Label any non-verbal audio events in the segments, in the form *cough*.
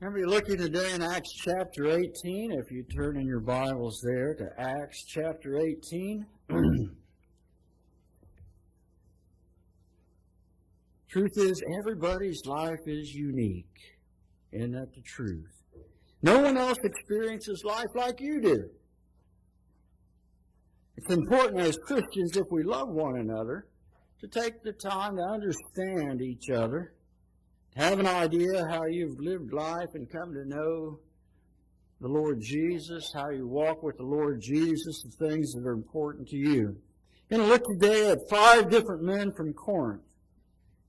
Remember, you're looking today in Acts chapter 18. If you turn in your Bibles there to Acts chapter 18. *clears throat* truth is, everybody's life is unique. Isn't that the truth? No one else experiences life like you do. It's important as Christians, if we love one another, to take the time to understand each other have an idea how you've lived life and come to know the Lord Jesus, how you walk with the Lord Jesus, the things that are important to you. I'm going to look today at five different men from Corinth.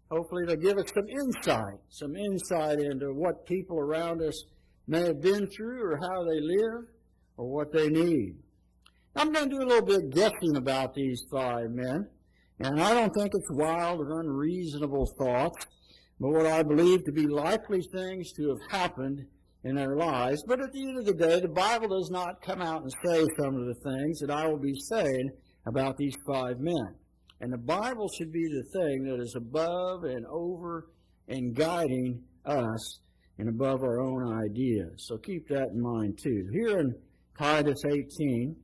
Hopefully they'll give us some insight, some insight into what people around us may have been through or how they live or what they need. I'm going to do a little bit of guessing about these five men, and I don't think it's wild or unreasonable thoughts but what I believe to be likely things to have happened in their lives. But at the end of the day, the Bible does not come out and say some of the things that I will be saying about these five men. And the Bible should be the thing that is above and over and guiding us and above our own ideas. So keep that in mind too. Here in Titus 18,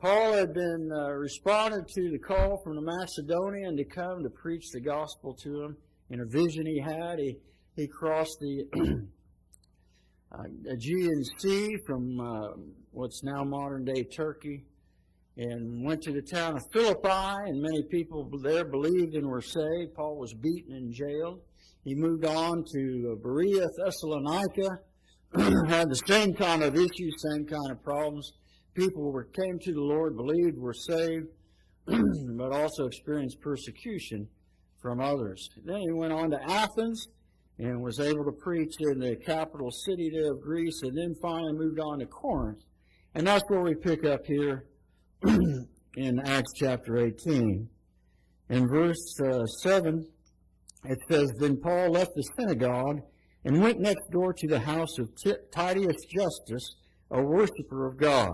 Paul had been uh, responded to the call from the Macedonian to come to preach the gospel to them in a vision he had. He, he crossed the *clears throat* uh, Aegean Sea from uh, what's now modern day Turkey and went to the town of Philippi, and many people there believed and were saved. Paul was beaten and jailed. He moved on to Berea, Thessalonica, *clears throat* had the same kind of issues, same kind of problems. People were, came to the Lord, believed, were saved, *clears throat* but also experienced persecution from others. Then he went on to Athens and was able to preach in the capital city there of Greece, and then finally moved on to Corinth. And that's where we pick up here *clears throat* in Acts chapter 18. In verse uh, 7, it says, Then Paul left the synagogue and went next door to the house of T- Titius Justus, a worshiper of God.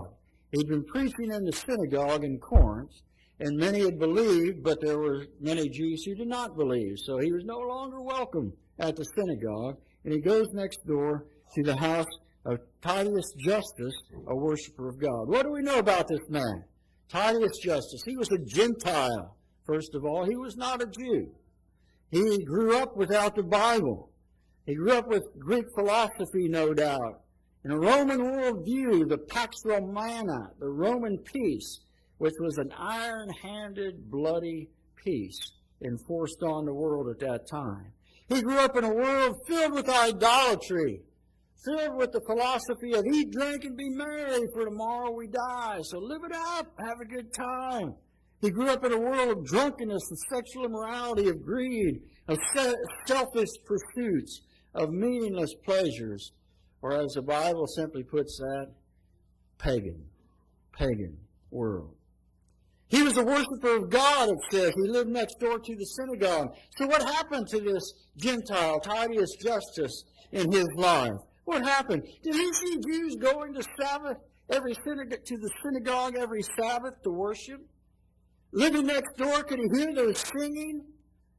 He'd been preaching in the synagogue in Corinth, and many had believed, but there were many Jews who did not believe. So he was no longer welcome at the synagogue, and he goes next door to the house of Titius Justus, a worshiper of God. What do we know about this man? Titius Justus. He was a Gentile, first of all. He was not a Jew. He grew up without the Bible. He grew up with Greek philosophy, no doubt. In a Roman worldview, the Pax Romana, the Roman peace, which was an iron handed, bloody peace enforced on the world at that time. He grew up in a world filled with idolatry, filled with the philosophy of eat, drink, and be merry, for tomorrow we die. So live it up, have a good time. He grew up in a world of drunkenness, of sexual immorality, of greed, of selfish pursuits, of meaningless pleasures, or as the Bible simply puts that, pagan, pagan world. He was a worshiper of God, it says. He lived next door to the synagogue. So what happened to this Gentile, Titius Justus, in his life? What happened? Did he see Jews going to Sabbath every synagogue, to the synagogue every Sabbath to worship? Living next door, could he hear their singing,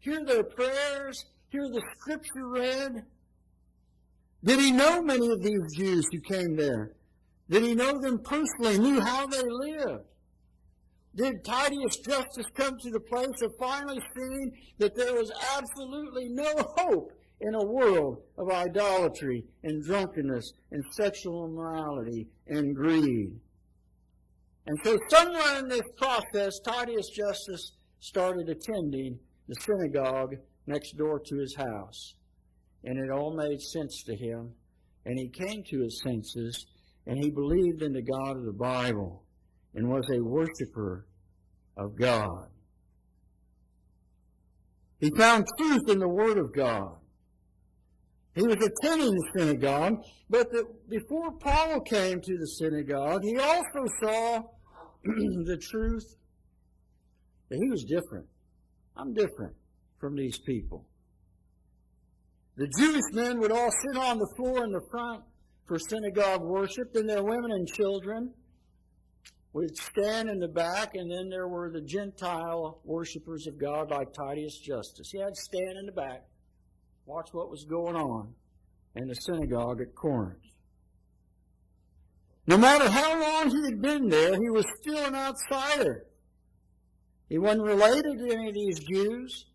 hear their prayers, hear the scripture read? Did he know many of these Jews who came there? Did he know them personally, knew how they lived? Did Titius Justus come to the place of finally seeing that there was absolutely no hope in a world of idolatry and drunkenness and sexual immorality and greed. And so somewhere in this process, Titius Justus started attending the synagogue next door to his house. And it all made sense to him. And he came to his senses and he believed in the God of the Bible and was a worshiper of God. He found truth in the Word of God. He was attending the synagogue, but the, before Paul came to the synagogue, he also saw *clears throat* the truth that he was different. I'm different from these people. The Jewish men would all sit on the floor in the front for synagogue worship, and their women and children would stand in the back, and then there were the Gentile worshippers of God like Titus Justus. He had to stand in the back, watch what was going on. in the synagogue at Corinth. No matter how long he had been there, he was still an outsider. He wasn't related to any of these Jews.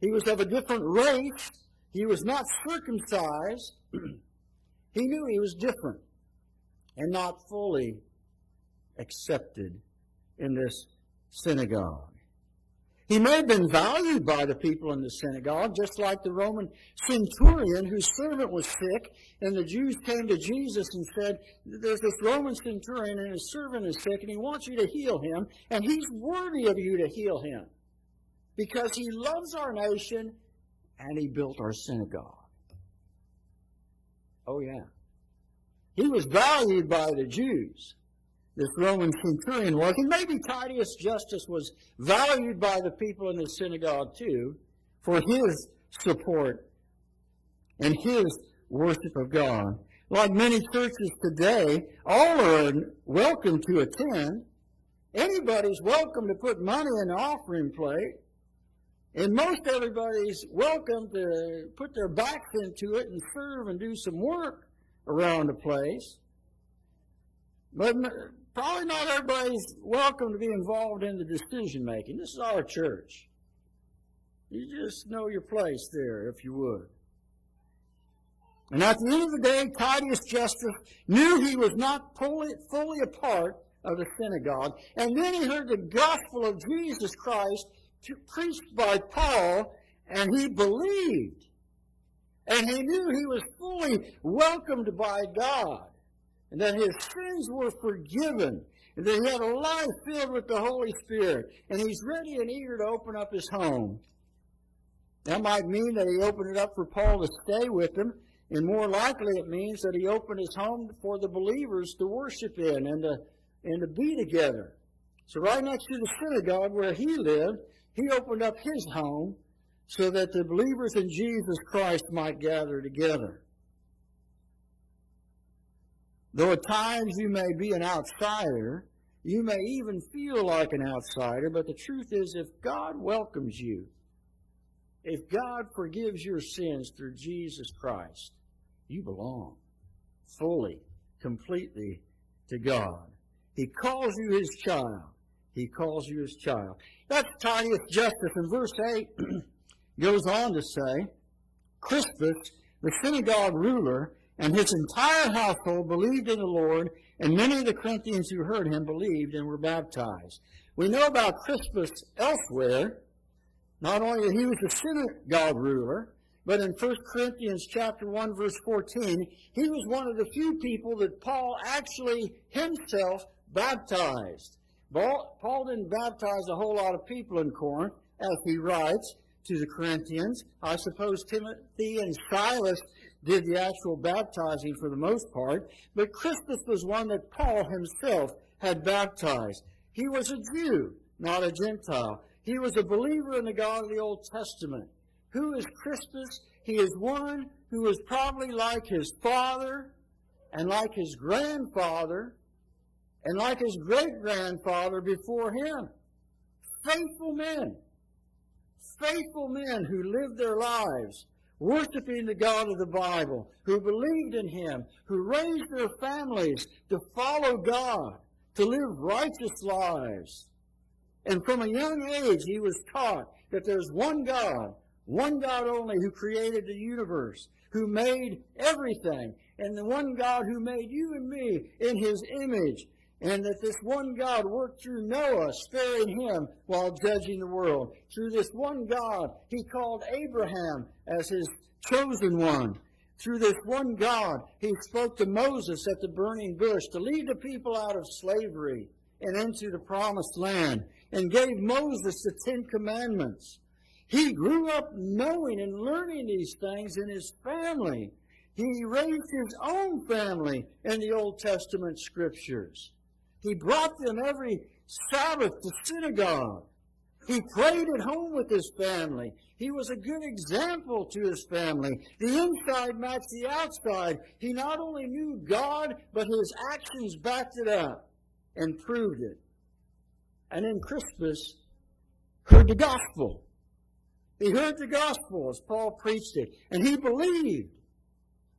He was of a different race. He was not circumcised. *clears throat* he knew he was different and not fully accepted in this synagogue. He may have been valued by the people in the synagogue, just like the Roman centurion whose servant was sick, and the Jews came to Jesus and said, There's this Roman centurion, and his servant is sick, and he wants you to heal him, and he's worthy of you to heal him because he loves our nation and he built our synagogue. Oh, yeah. He was valued by the Jews this Roman centurion was. And maybe Titius Justus was valued by the people in the synagogue too for his support and his worship of God. Like many churches today, all are welcome to attend. Anybody's welcome to put money in the offering plate. And most everybody's welcome to put their backs into it and serve and do some work around the place. But probably not everybody's welcome to be involved in the decision making. This is our church. You just know your place there, if you would. And at the end of the day, Titius Justus knew he was not fully, fully a part of the synagogue. And then he heard the gospel of Jesus Christ preached by Paul, and he believed. And he knew he was fully welcomed by God and that his sins were forgiven, and that he had a life filled with the Holy Spirit, and he's ready and eager to open up his home. That might mean that he opened it up for Paul to stay with him, and more likely it means that he opened his home for the believers to worship in and to, and to be together. So right next to the synagogue where he lived, he opened up his home so that the believers in Jesus Christ might gather together. Though at times you may be an outsider, you may even feel like an outsider, but the truth is, if God welcomes you, if God forgives your sins through Jesus Christ, you belong fully, completely to God. He calls you his child. He calls you his child. That's Titius Justus. And verse 8 *clears throat* goes on to say, Crispus, the synagogue ruler, and his entire household believed in the Lord, and many of the Corinthians who heard him believed and were baptized. We know about Crispus elsewhere. Not only that he was a synagogue ruler, but in 1 Corinthians chapter 1 verse 14, he was one of the few people that Paul actually himself baptized. Paul didn't baptize a whole lot of people in Corinth, as he writes to the Corinthians. I suppose Timothy and Silas did the actual baptizing for the most part, but Crispus was one that Paul himself had baptized. He was a Jew, not a Gentile. He was a believer in the God of the Old Testament. Who is Crispus? He is one who is probably like his father and like his grandfather and like his great grandfather before him. Faithful men. Faithful men who lived their lives worshiping the God of the Bible, who believed in Him, who raised their families to follow God, to live righteous lives. And from a young age, he was taught that there's one God, one God only, who created the universe, who made everything, and the one God who made you and me in His image, and that this one God worked through Noah, sparing him while judging the world. Through this one God, he called Abraham as his chosen one. Through this one God, he spoke to Moses at the burning bush to lead the people out of slavery and into the promised land, and gave Moses the Ten Commandments. He grew up knowing and learning these things in his family. He raised his own family in the Old Testament scriptures. He brought them every Sabbath to synagogue. He prayed at home with his family. He was a good example to his family. The inside matched the outside. He not only knew God, but his actions backed it up and proved it. And then Crispus heard the gospel. He heard the gospel as Paul preached it, and he believed.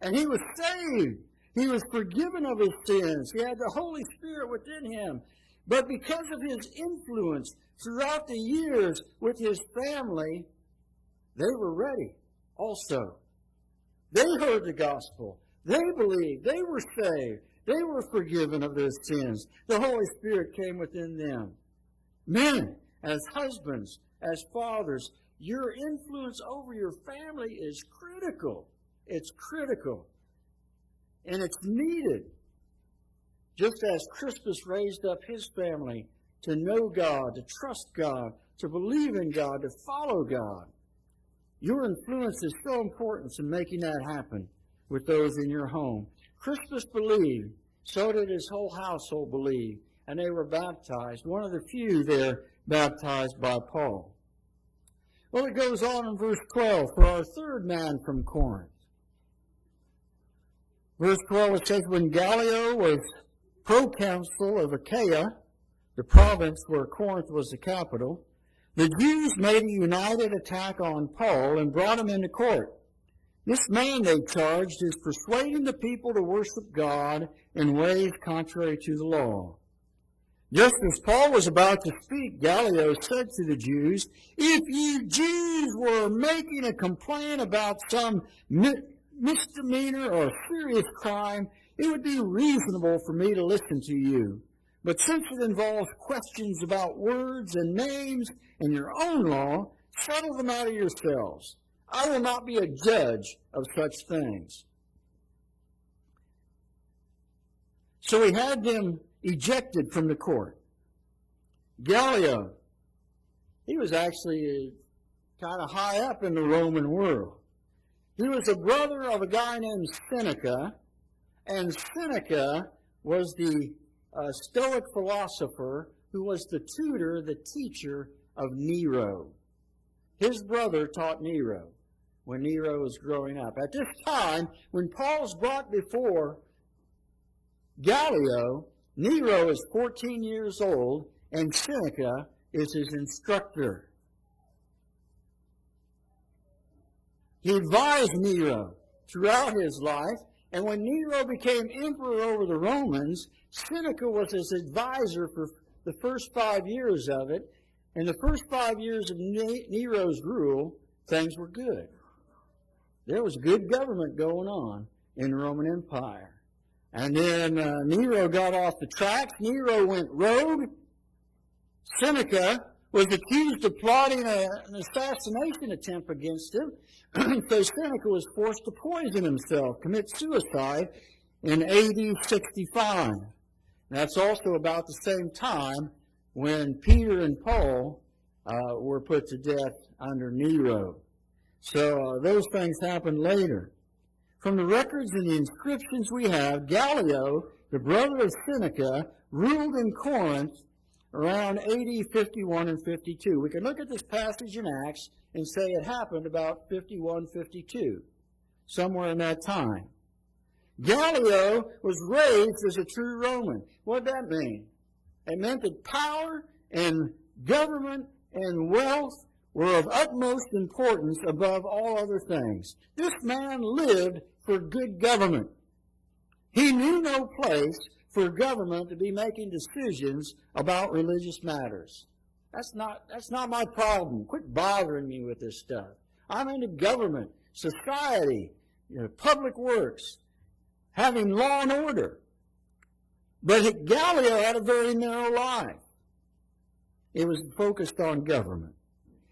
And he was saved. He was forgiven of his sins. He had the Holy Spirit within him. But because of his influence throughout the years with his family, they were ready also. They heard the gospel. They believed. They were saved. They were forgiven of their sins. The Holy Spirit came within them. Men, as husbands, as fathers, your influence over your family is critical. It's critical. And it's needed. Just as Crispus raised up his family to know God, to trust God, to believe in God, to follow God. Your influence is so important in making that happen with those in your home. Crispus believed, so did his whole household believe, and they were baptized. One of the few there baptized by Paul. Well, it goes on in verse 12 for our third man from Corinth. Verse 12 it says, When Gallio was proconsul of Achaia, the province where Corinth was the capital, the Jews made a united attack on Paul and brought him into court. This man, they charged, is persuading the people to worship God in ways contrary to the law. Just as Paul was about to speak, Gallio said to the Jews, If you Jews were making a complaint about some misdemeanor or serious crime, it would be reasonable for me to listen to you. But since it involves questions about words and names and your own law, settle them out of yourselves. I will not be a judge of such things. So he had them ejected from the court. Gallio, he was actually uh, kind of high up in the Roman world. He was a brother of a guy named Seneca, and Seneca was the uh, Stoic philosopher who was the tutor, the teacher of Nero. His brother taught Nero when Nero was growing up. At this time, when Paul's brought before Gallio, Nero is 14 years old and Seneca is his instructor. He advised Nero throughout his life, and when Nero became emperor over the Romans, Seneca was his advisor for the first five years of it. In the first five years of Nero's rule, things were good. There was good government going on in the Roman Empire. And then uh, Nero got off the tracks. Nero went rogue. Seneca was accused of plotting a, an assassination attempt against him. *clears throat* so Seneca was forced to poison himself, commit suicide in AD 65. That's also about the same time when Peter and Paul uh, were put to death under Nero. So uh, those things happened later. From the records and the inscriptions we have, Gallio, the brother of Seneca, ruled in Corinth around AD 51 and 52. We can look at this passage in Acts and say it happened about 51, 52, somewhere in that time. Gallio was raised as a true Roman. What did that mean? It meant that power and government and wealth were of utmost importance above all other things. This man lived for good government. He knew no place for government to be making decisions about religious matters. That's not, that's not my problem. Quit bothering me with this stuff. I'm into government, society, you know, public works, having law and order. But Gallio had a very narrow life. It was focused on government.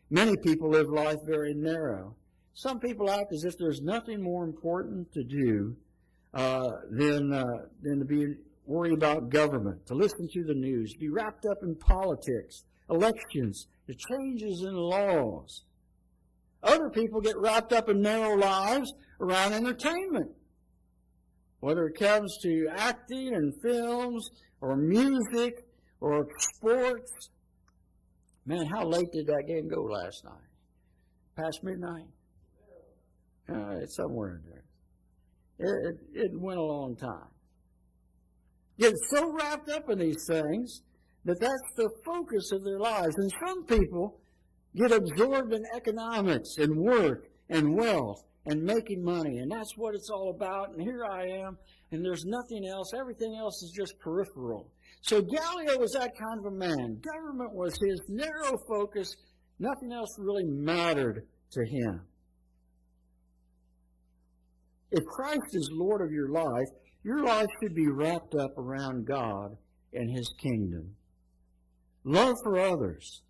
Many people live life very narrow. Some people act as if there's nothing more important to do uh, than, uh, than to be worry about government, to listen to the news, be wrapped up in politics, elections, the changes in laws. Other people get wrapped up in narrow lives around entertainment. Whether it comes to acting and films or music or sports. Man, how late did that game go last night? Past midnight? Uh, it's somewhere in there. It, it, it went a long time get so wrapped up in these things that that's the focus of their lives. And some people get absorbed in economics and work and wealth and making money. And that's what it's all about. And here I am, and there's nothing else. Everything else is just peripheral. So Gallio was that kind of a man. Government was his narrow focus. Nothing else really mattered to him. If Christ is Lord of your life, your life should be wrapped up around God and His kingdom. Love for others,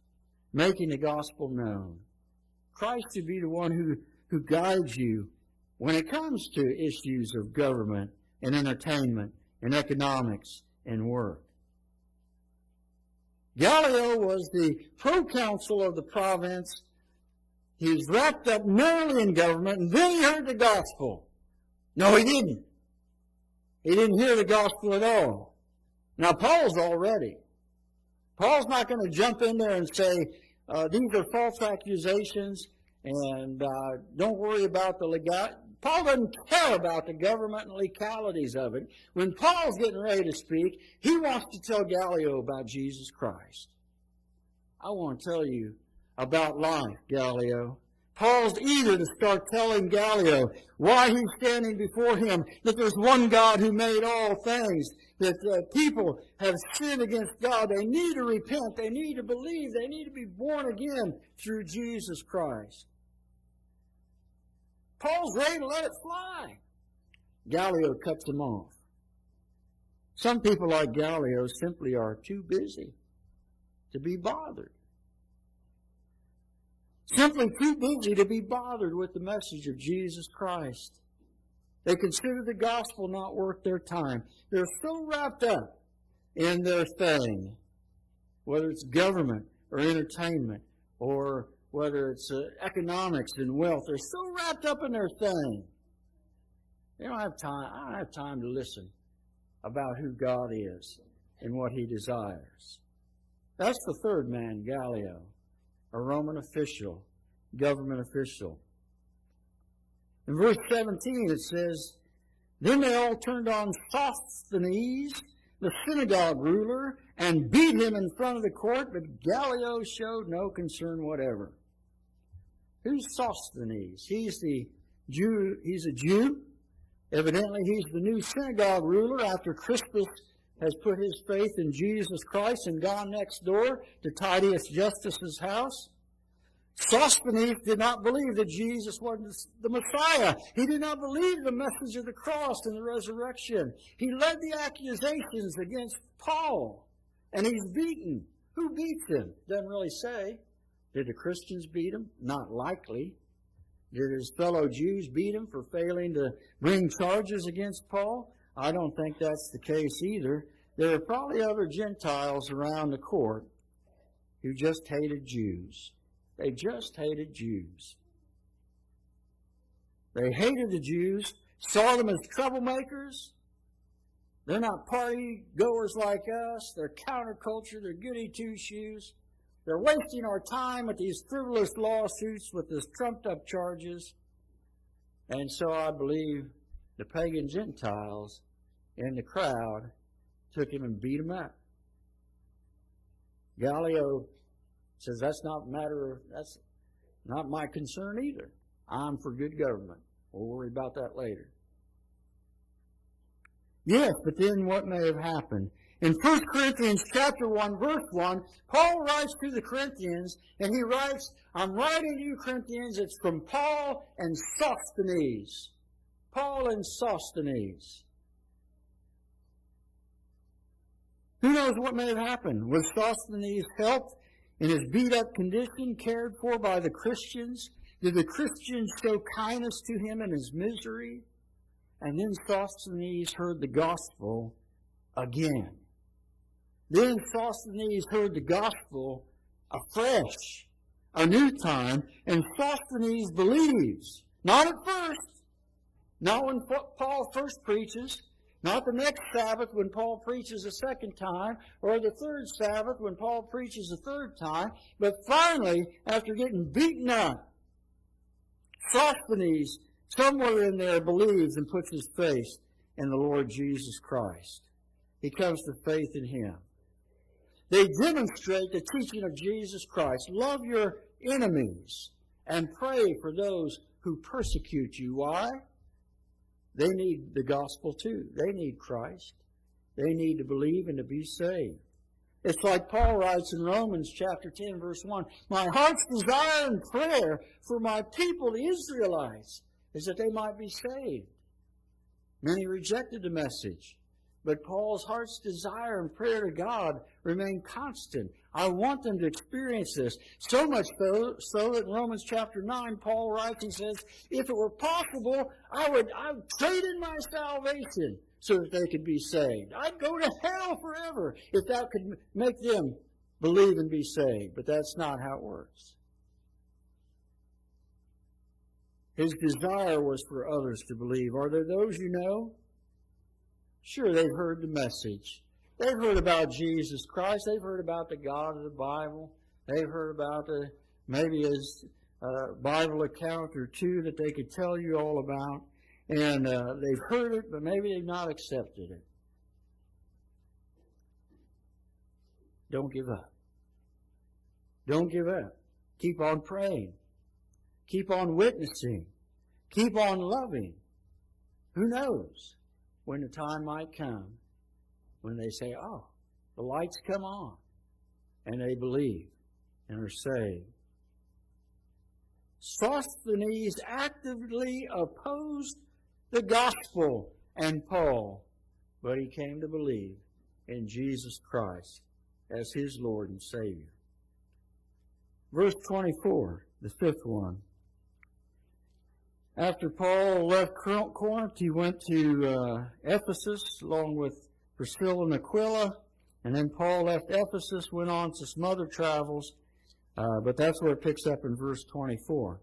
making the gospel known. Christ should be the one who, who guides you when it comes to issues of government and entertainment and economics and work. Gallio was the proconsul of the province. He was wrapped up merely in government, and then he heard the gospel. No, he didn't. He didn't hear the gospel at all. Now, Paul's already. Paul's not going to jump in there and say, uh, these are false accusations, and uh, don't worry about the legal. Paul doesn't care about the government and legalities of it. When Paul's getting ready to speak, he wants to tell Gallio about Jesus Christ. I want to tell you about life, Gallio. Paul's eager to start telling Gallio why he's standing before him, that there's one God who made all things, that uh, people have sinned against God. They need to repent. They need to believe. They need to be born again through Jesus Christ. Paul's ready to let it fly. Gallio cuts him off. Some people like Gallio simply are too busy to be bothered simply too busy to be bothered with the message of Jesus Christ. They consider the gospel not worth their time. They're so wrapped up in their thing, whether it's government or entertainment or whether it's uh, economics and wealth. They're so wrapped up in their thing. They don't have time. I don't have time to listen about who God is and what He desires. That's the third man, Gallio a Roman official, government official. In verse 17 it says, Then they all turned on Sosthenes, the synagogue ruler, and beat him in front of the court, but Gallio showed no concern whatever. Who's Sosthenes? He's the Jew, he's a Jew. Evidently, he's the new synagogue ruler after Crispus has put his faith in Jesus Christ and gone next door to Titius Justus's house. Sosthenes did not believe that Jesus was the Messiah. He did not believe the message of the cross and the resurrection. He led the accusations against Paul, and he's beaten. Who beats him? Doesn't really say. Did the Christians beat him? Not likely. Did his fellow Jews beat him for failing to bring charges against Paul? I don't think that's the case either. There are probably other Gentiles around the court who just hated Jews. They just hated Jews. They hated the Jews, saw them as troublemakers. They're not party goers like us. They're counterculture. They're goody two shoes. They're wasting our time with these frivolous lawsuits with these trumped up charges. And so I believe the pagan Gentiles in the crowd took him and beat him up. Gallio says that's not matter of, that's not my concern either. I'm for good government. We'll worry about that later. Yes, but then what may have happened? In 1 Corinthians chapter 1, verse 1, Paul writes to the Corinthians, and he writes, I'm writing to you, Corinthians, it's from Paul and Sosthenes. Paul and Sosthenes. Who knows what may have happened? Was Sosthenes helped in his beat up condition cared for by the Christians? Did the Christians show kindness to him in his misery? And then Sosthenes heard the gospel again. Then Sosthenes heard the gospel afresh, a new time, and Sosthenes believes. Not at first, not when Paul first preaches, not the next Sabbath when Paul preaches a second time, or the third Sabbath when Paul preaches a third time, but finally, after getting beaten up, Sosthenes, somewhere in there, believes and puts his faith in the Lord Jesus Christ. He comes to faith in Him. They demonstrate the teaching of Jesus Christ. Love your enemies and pray for those who persecute you. Why? They need the gospel too. They need Christ. They need to believe and to be saved. It's like Paul writes in Romans chapter 10 verse 1, My heart's desire and prayer for my people, the Israelites, is that they might be saved. Many rejected the message. But Paul's heart's desire and prayer to God remain constant. I want them to experience this. So much so, so that in Romans chapter 9, Paul writes and says, if it were possible, I would, I would trade in my salvation so that they could be saved. I'd go to hell forever if that could make them believe and be saved. But that's not how it works. His desire was for others to believe. Are there those you know? Sure, they've heard the message. They've heard about Jesus Christ. They've heard about the God of the Bible. They've heard about the, maybe his uh, Bible account or two that they could tell you all about. And uh, they've heard it, but maybe they've not accepted it. Don't give up. Don't give up. Keep on praying. Keep on witnessing. Keep on loving. Who knows? When the time might come when they say, Oh, the lights come on, and they believe and are saved. Sosthenes actively opposed the gospel and Paul, but he came to believe in Jesus Christ as his Lord and Savior. Verse 24, the fifth one. After Paul left Corinth, he went to uh, Ephesus along with Priscilla and Aquila. And then Paul left Ephesus, went on to some other travels. Uh, but that's where it picks up in verse 24.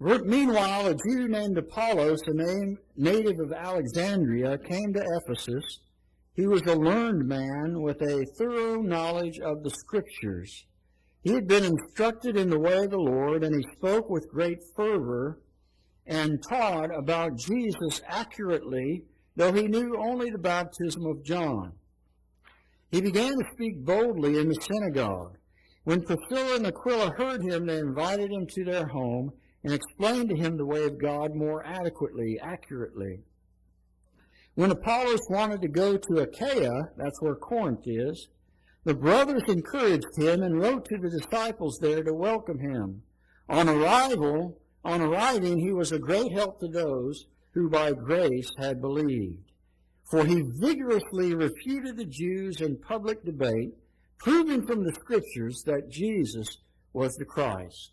Meanwhile, a Jew named Apollos, a name, native of Alexandria, came to Ephesus. He was a learned man with a thorough knowledge of the Scriptures. He had been instructed in the way of the Lord, and he spoke with great fervor and taught about Jesus accurately, though he knew only the baptism of John. He began to speak boldly in the synagogue. When Priscilla and Aquila heard him, they invited him to their home and explained to him the way of God more adequately, accurately. When Apollos wanted to go to Achaia, that's where Corinth is, the brothers encouraged him and wrote to the disciples there to welcome him. On arrival, on arriving, he was a great help to those who by grace had believed. For he vigorously refuted the Jews in public debate, proving from the scriptures that Jesus was the Christ.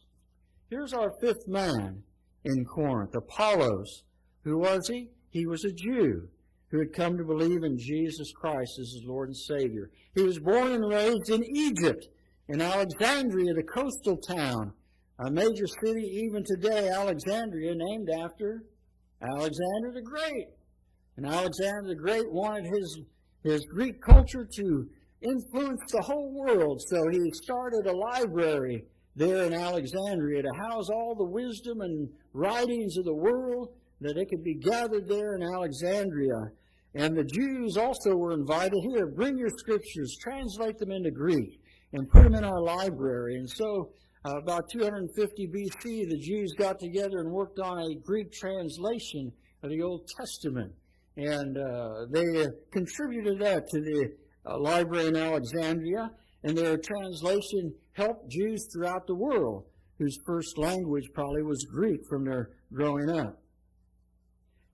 Here's our fifth man in Corinth, Apollos. Who was he? He was a Jew who had come to believe in Jesus Christ as his Lord and Savior. He was born and raised in Egypt, in Alexandria, the coastal town, a major city even today, Alexandria, named after Alexander the Great. And Alexander the Great wanted his, his Greek culture to influence the whole world, so he started a library there in Alexandria to house all the wisdom and writings of the world that it could be gathered there in Alexandria. And the Jews also were invited here, bring your scriptures, translate them into Greek, and put them in our library. And so, uh, about 250 BC, the Jews got together and worked on a Greek translation of the Old Testament. And uh, they contributed that to the uh, library in Alexandria, and their translation helped Jews throughout the world whose first language probably was Greek from their growing up.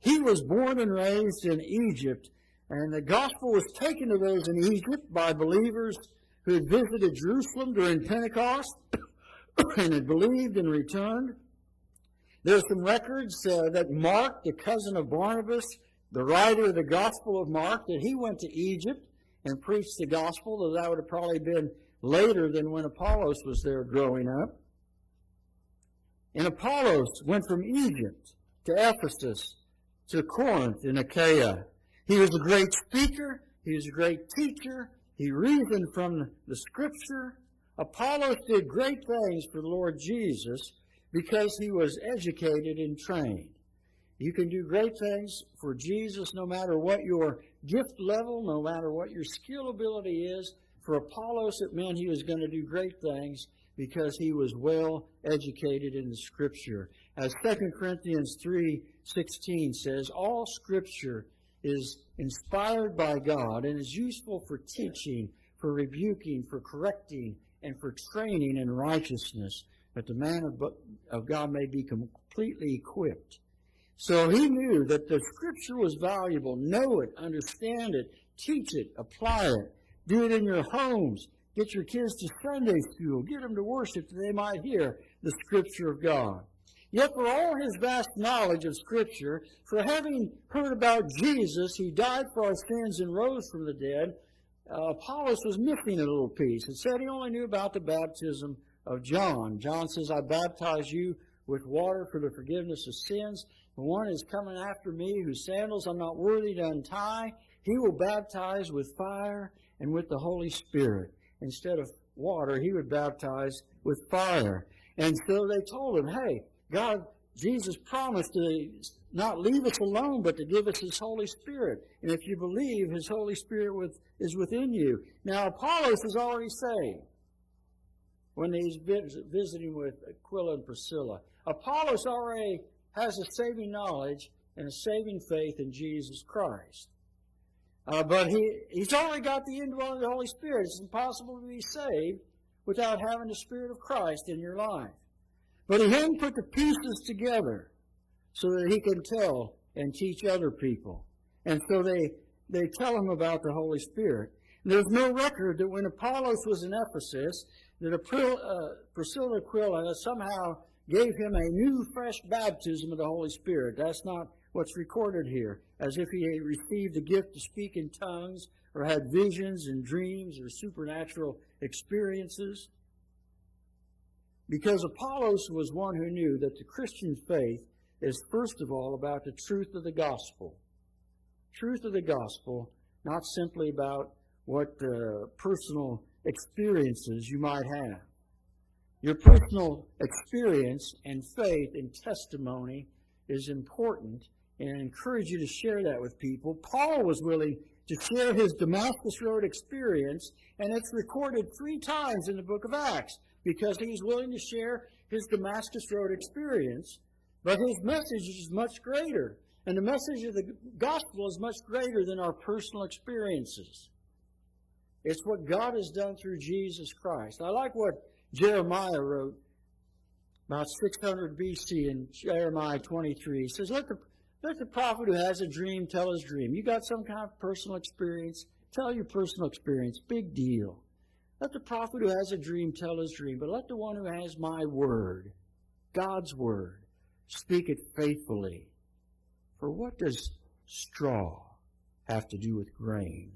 He was born and raised in Egypt, and the gospel was taken to those in Egypt by believers who had visited Jerusalem during Pentecost *coughs* and had believed and returned. There are some records uh, that Mark, the cousin of Barnabas, the writer of the Gospel of Mark, that he went to Egypt and preached the gospel, though that would have probably been later than when Apollos was there growing up. And Apollos went from Egypt to Ephesus to Corinth in Achaia. He was a great speaker. He was a great teacher. He reasoned from the scripture. Apollos did great things for the Lord Jesus because he was educated and trained. You can do great things for Jesus no matter what your gift level, no matter what your skill ability is. For Apollos, it meant he was going to do great things because he was well educated in the scripture. Uh, As 2 Corinthians 3:16 says, all scripture is inspired by God and is useful for teaching, for rebuking, for correcting, and for training in righteousness, that the man of, of God may be completely equipped. So he knew that the scripture was valuable. Know it, understand it, teach it, apply it. Do it in your homes. Get your kids to Sunday school. Get them to worship that they might hear the Scripture of God. Yet for all his vast knowledge of Scripture, for having heard about Jesus, who died for our sins and rose from the dead, uh, Apollos was missing a little piece. It said he only knew about the baptism of John. John says, I baptize you with water for the forgiveness of sins. The one is coming after me whose sandals I'm not worthy to untie. He will baptize with fire and with the Holy Spirit instead of water, he would baptize with fire. And so they told him, hey, God, Jesus promised to not leave us alone, but to give us His Holy Spirit. And if you believe, His Holy Spirit with, is within you. Now, Apollos is already saved when he's visiting with Aquila and Priscilla. Apollos already has a saving knowledge and a saving faith in Jesus Christ. Uh, but he, he's only got the indwelling of the Holy Spirit. It's impossible to be saved without having the Spirit of Christ in your life. But he hadn't put the pieces together so that he can tell and teach other people. And so they, they tell him about the Holy Spirit. And there's no record that when Apollos was in Ephesus, that uh, Priscilla Aquila somehow gave him a new, fresh baptism of the Holy Spirit. That's not what's recorded here, as if he had received the gift to speak in tongues or had visions and dreams or supernatural experiences. Because Apollos was one who knew that the Christian faith is first of all about the truth of the gospel. Truth of the gospel, not simply about what uh, personal experiences you might have. Your personal experience and faith and testimony is important and I encourage you to share that with people. Paul was willing to share his Damascus Road experience, and it's recorded three times in the book of Acts because he's willing to share his Damascus Road experience. But his message is much greater, and the message of the gospel is much greater than our personal experiences. It's what God has done through Jesus Christ. I like what Jeremiah wrote about 600 BC in Jeremiah 23. He says, Let the let the prophet who has a dream tell his dream. You got some kind of personal experience? Tell your personal experience. Big deal. Let the prophet who has a dream tell his dream, but let the one who has my word, God's word, speak it faithfully. For what does straw have to do with grain?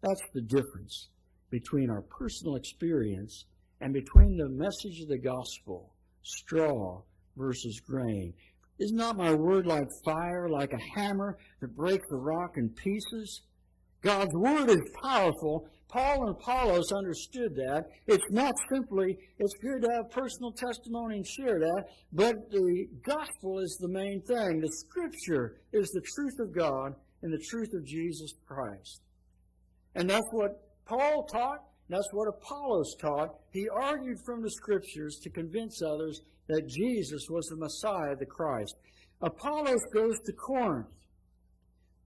That's the difference between our personal experience and between the message of the gospel, straw versus grain. Is not my word like fire, like a hammer that breaks the rock in pieces? God's word is powerful. Paul and Apollos understood that. It's not simply, it's good to have personal testimony and share that, but the gospel is the main thing. The scripture is the truth of God and the truth of Jesus Christ. And that's what Paul taught. That's what Apollos taught. He argued from the scriptures to convince others that Jesus was the Messiah, the Christ. Apollos goes to Corinth,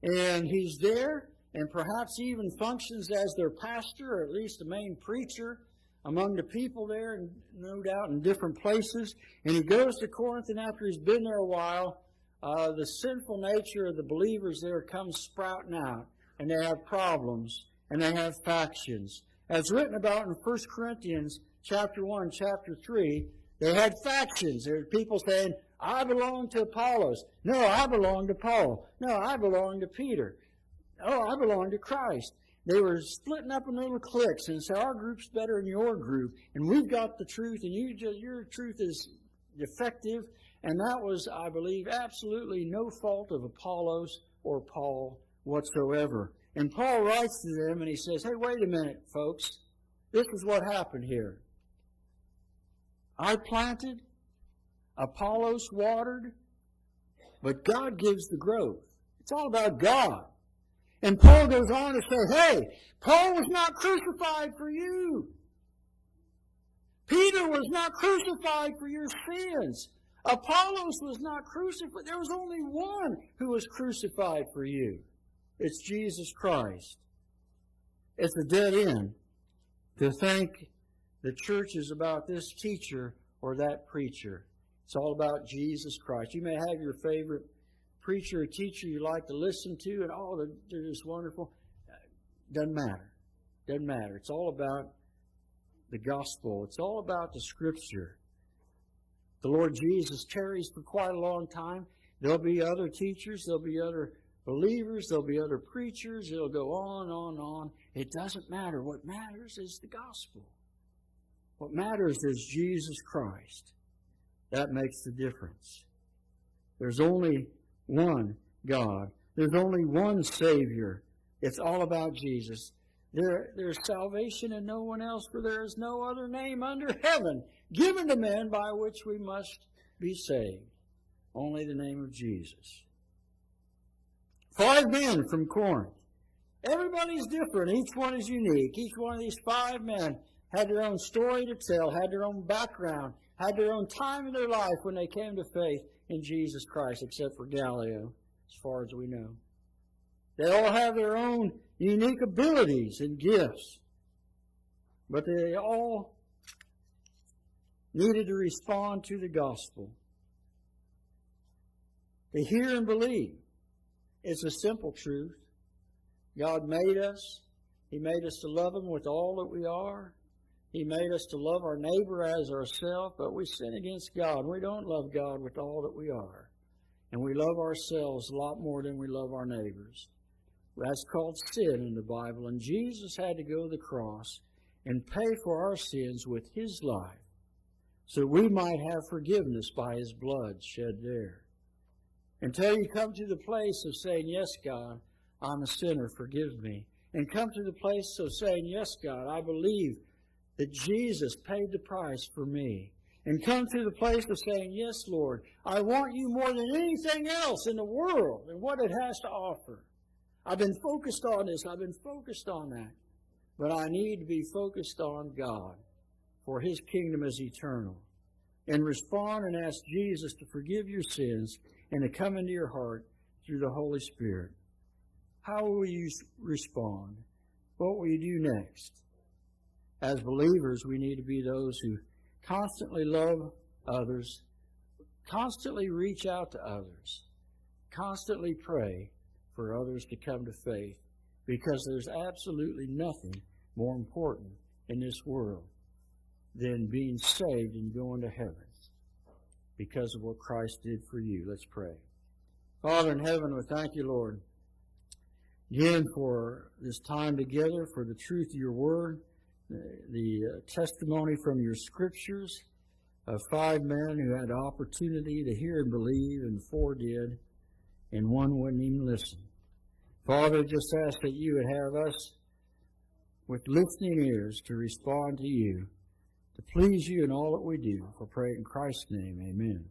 and he's there, and perhaps even functions as their pastor, or at least the main preacher among the people there, and no doubt in different places. And he goes to Corinth, and after he's been there a while, uh, the sinful nature of the believers there comes sprouting out, and they have problems, and they have factions. As written about in 1 Corinthians chapter 1, chapter 3, they had factions. There were people saying, I belong to Apollos. No, I belong to Paul. No, I belong to Peter. Oh, I belong to Christ. They were splitting up in little cliques and say, our group's better than your group, and we've got the truth, and you just, your truth is defective. And that was, I believe, absolutely no fault of Apollos or Paul whatsoever. And Paul writes to them and he says, Hey, wait a minute, folks. This is what happened here. I planted, Apollos watered, but God gives the growth. It's all about God. And Paul goes on to say, hey, Paul was not crucified for you. Peter was not crucified for your sins. Apollos was not crucified. There was only one who was crucified for you. It's Jesus Christ. It's a dead end to think the church is about this teacher or that preacher. It's all about Jesus Christ. You may have your favorite preacher or teacher you like to listen to, and oh, they're, just wonderful. Uh, doesn't matter. Doesn't matter. It's all about the gospel. It's all about the scripture. The Lord Jesus tarries for quite a long time. There'll be other teachers. There'll be other believers. There'll be other preachers. It'll go on, on, on. It doesn't matter. What matters is the gospel. What matters is Jesus Christ. That makes the difference. There's only one God. There's only one Savior. It's all about Jesus. There, there's salvation in no one else, for there is no other name under heaven given to men by which we must be saved. Only the name of Jesus. Five men from Corinth. Everybody's different. Each one is unique. Each one of these five men had their own story to tell, had their own background, had their own time in their life when they came to faith in Jesus Christ, except for Gallio, as far as we know. They all have their own unique abilities and gifts, but they all needed to respond to the gospel. To hear and believe. It's a simple truth. God made us. He made us to love Him with all that we are. He made us to love our neighbor as ourselves, but we sin against God. We don't love God with all that we are. And we love ourselves a lot more than we love our neighbors. That's called sin in the Bible. And Jesus had to go to the cross and pay for our sins with his life so we might have forgiveness by his blood shed there. Until you come to the place of saying, Yes, God, I'm a sinner, forgive me. And come to the place of saying, Yes, God, I believe that Jesus paid the price for me. And come to the place of saying, Yes, Lord, I want you more than anything else in the world and what it has to offer. I've been focused on this, I've been focused on that. But I need to be focused on God, for His kingdom is eternal. And respond and ask Jesus to forgive your sins and to come into your heart through the Holy Spirit. How will you respond? What will you do next? As believers, we need to be those who constantly love others, constantly reach out to others, constantly pray for others to come to faith, because there's absolutely nothing more important in this world than being saved and going to heaven because of what Christ did for you. Let's pray. Father in heaven, we thank you, Lord, again for this time together, for the truth of your word the uh, testimony from your scriptures of five men who had opportunity to hear and believe, and four did, and one wouldn't even listen. Father, just ask that you would have us with listening ears to respond to you, to please you in all that we do. For pray in Christ's name, amen.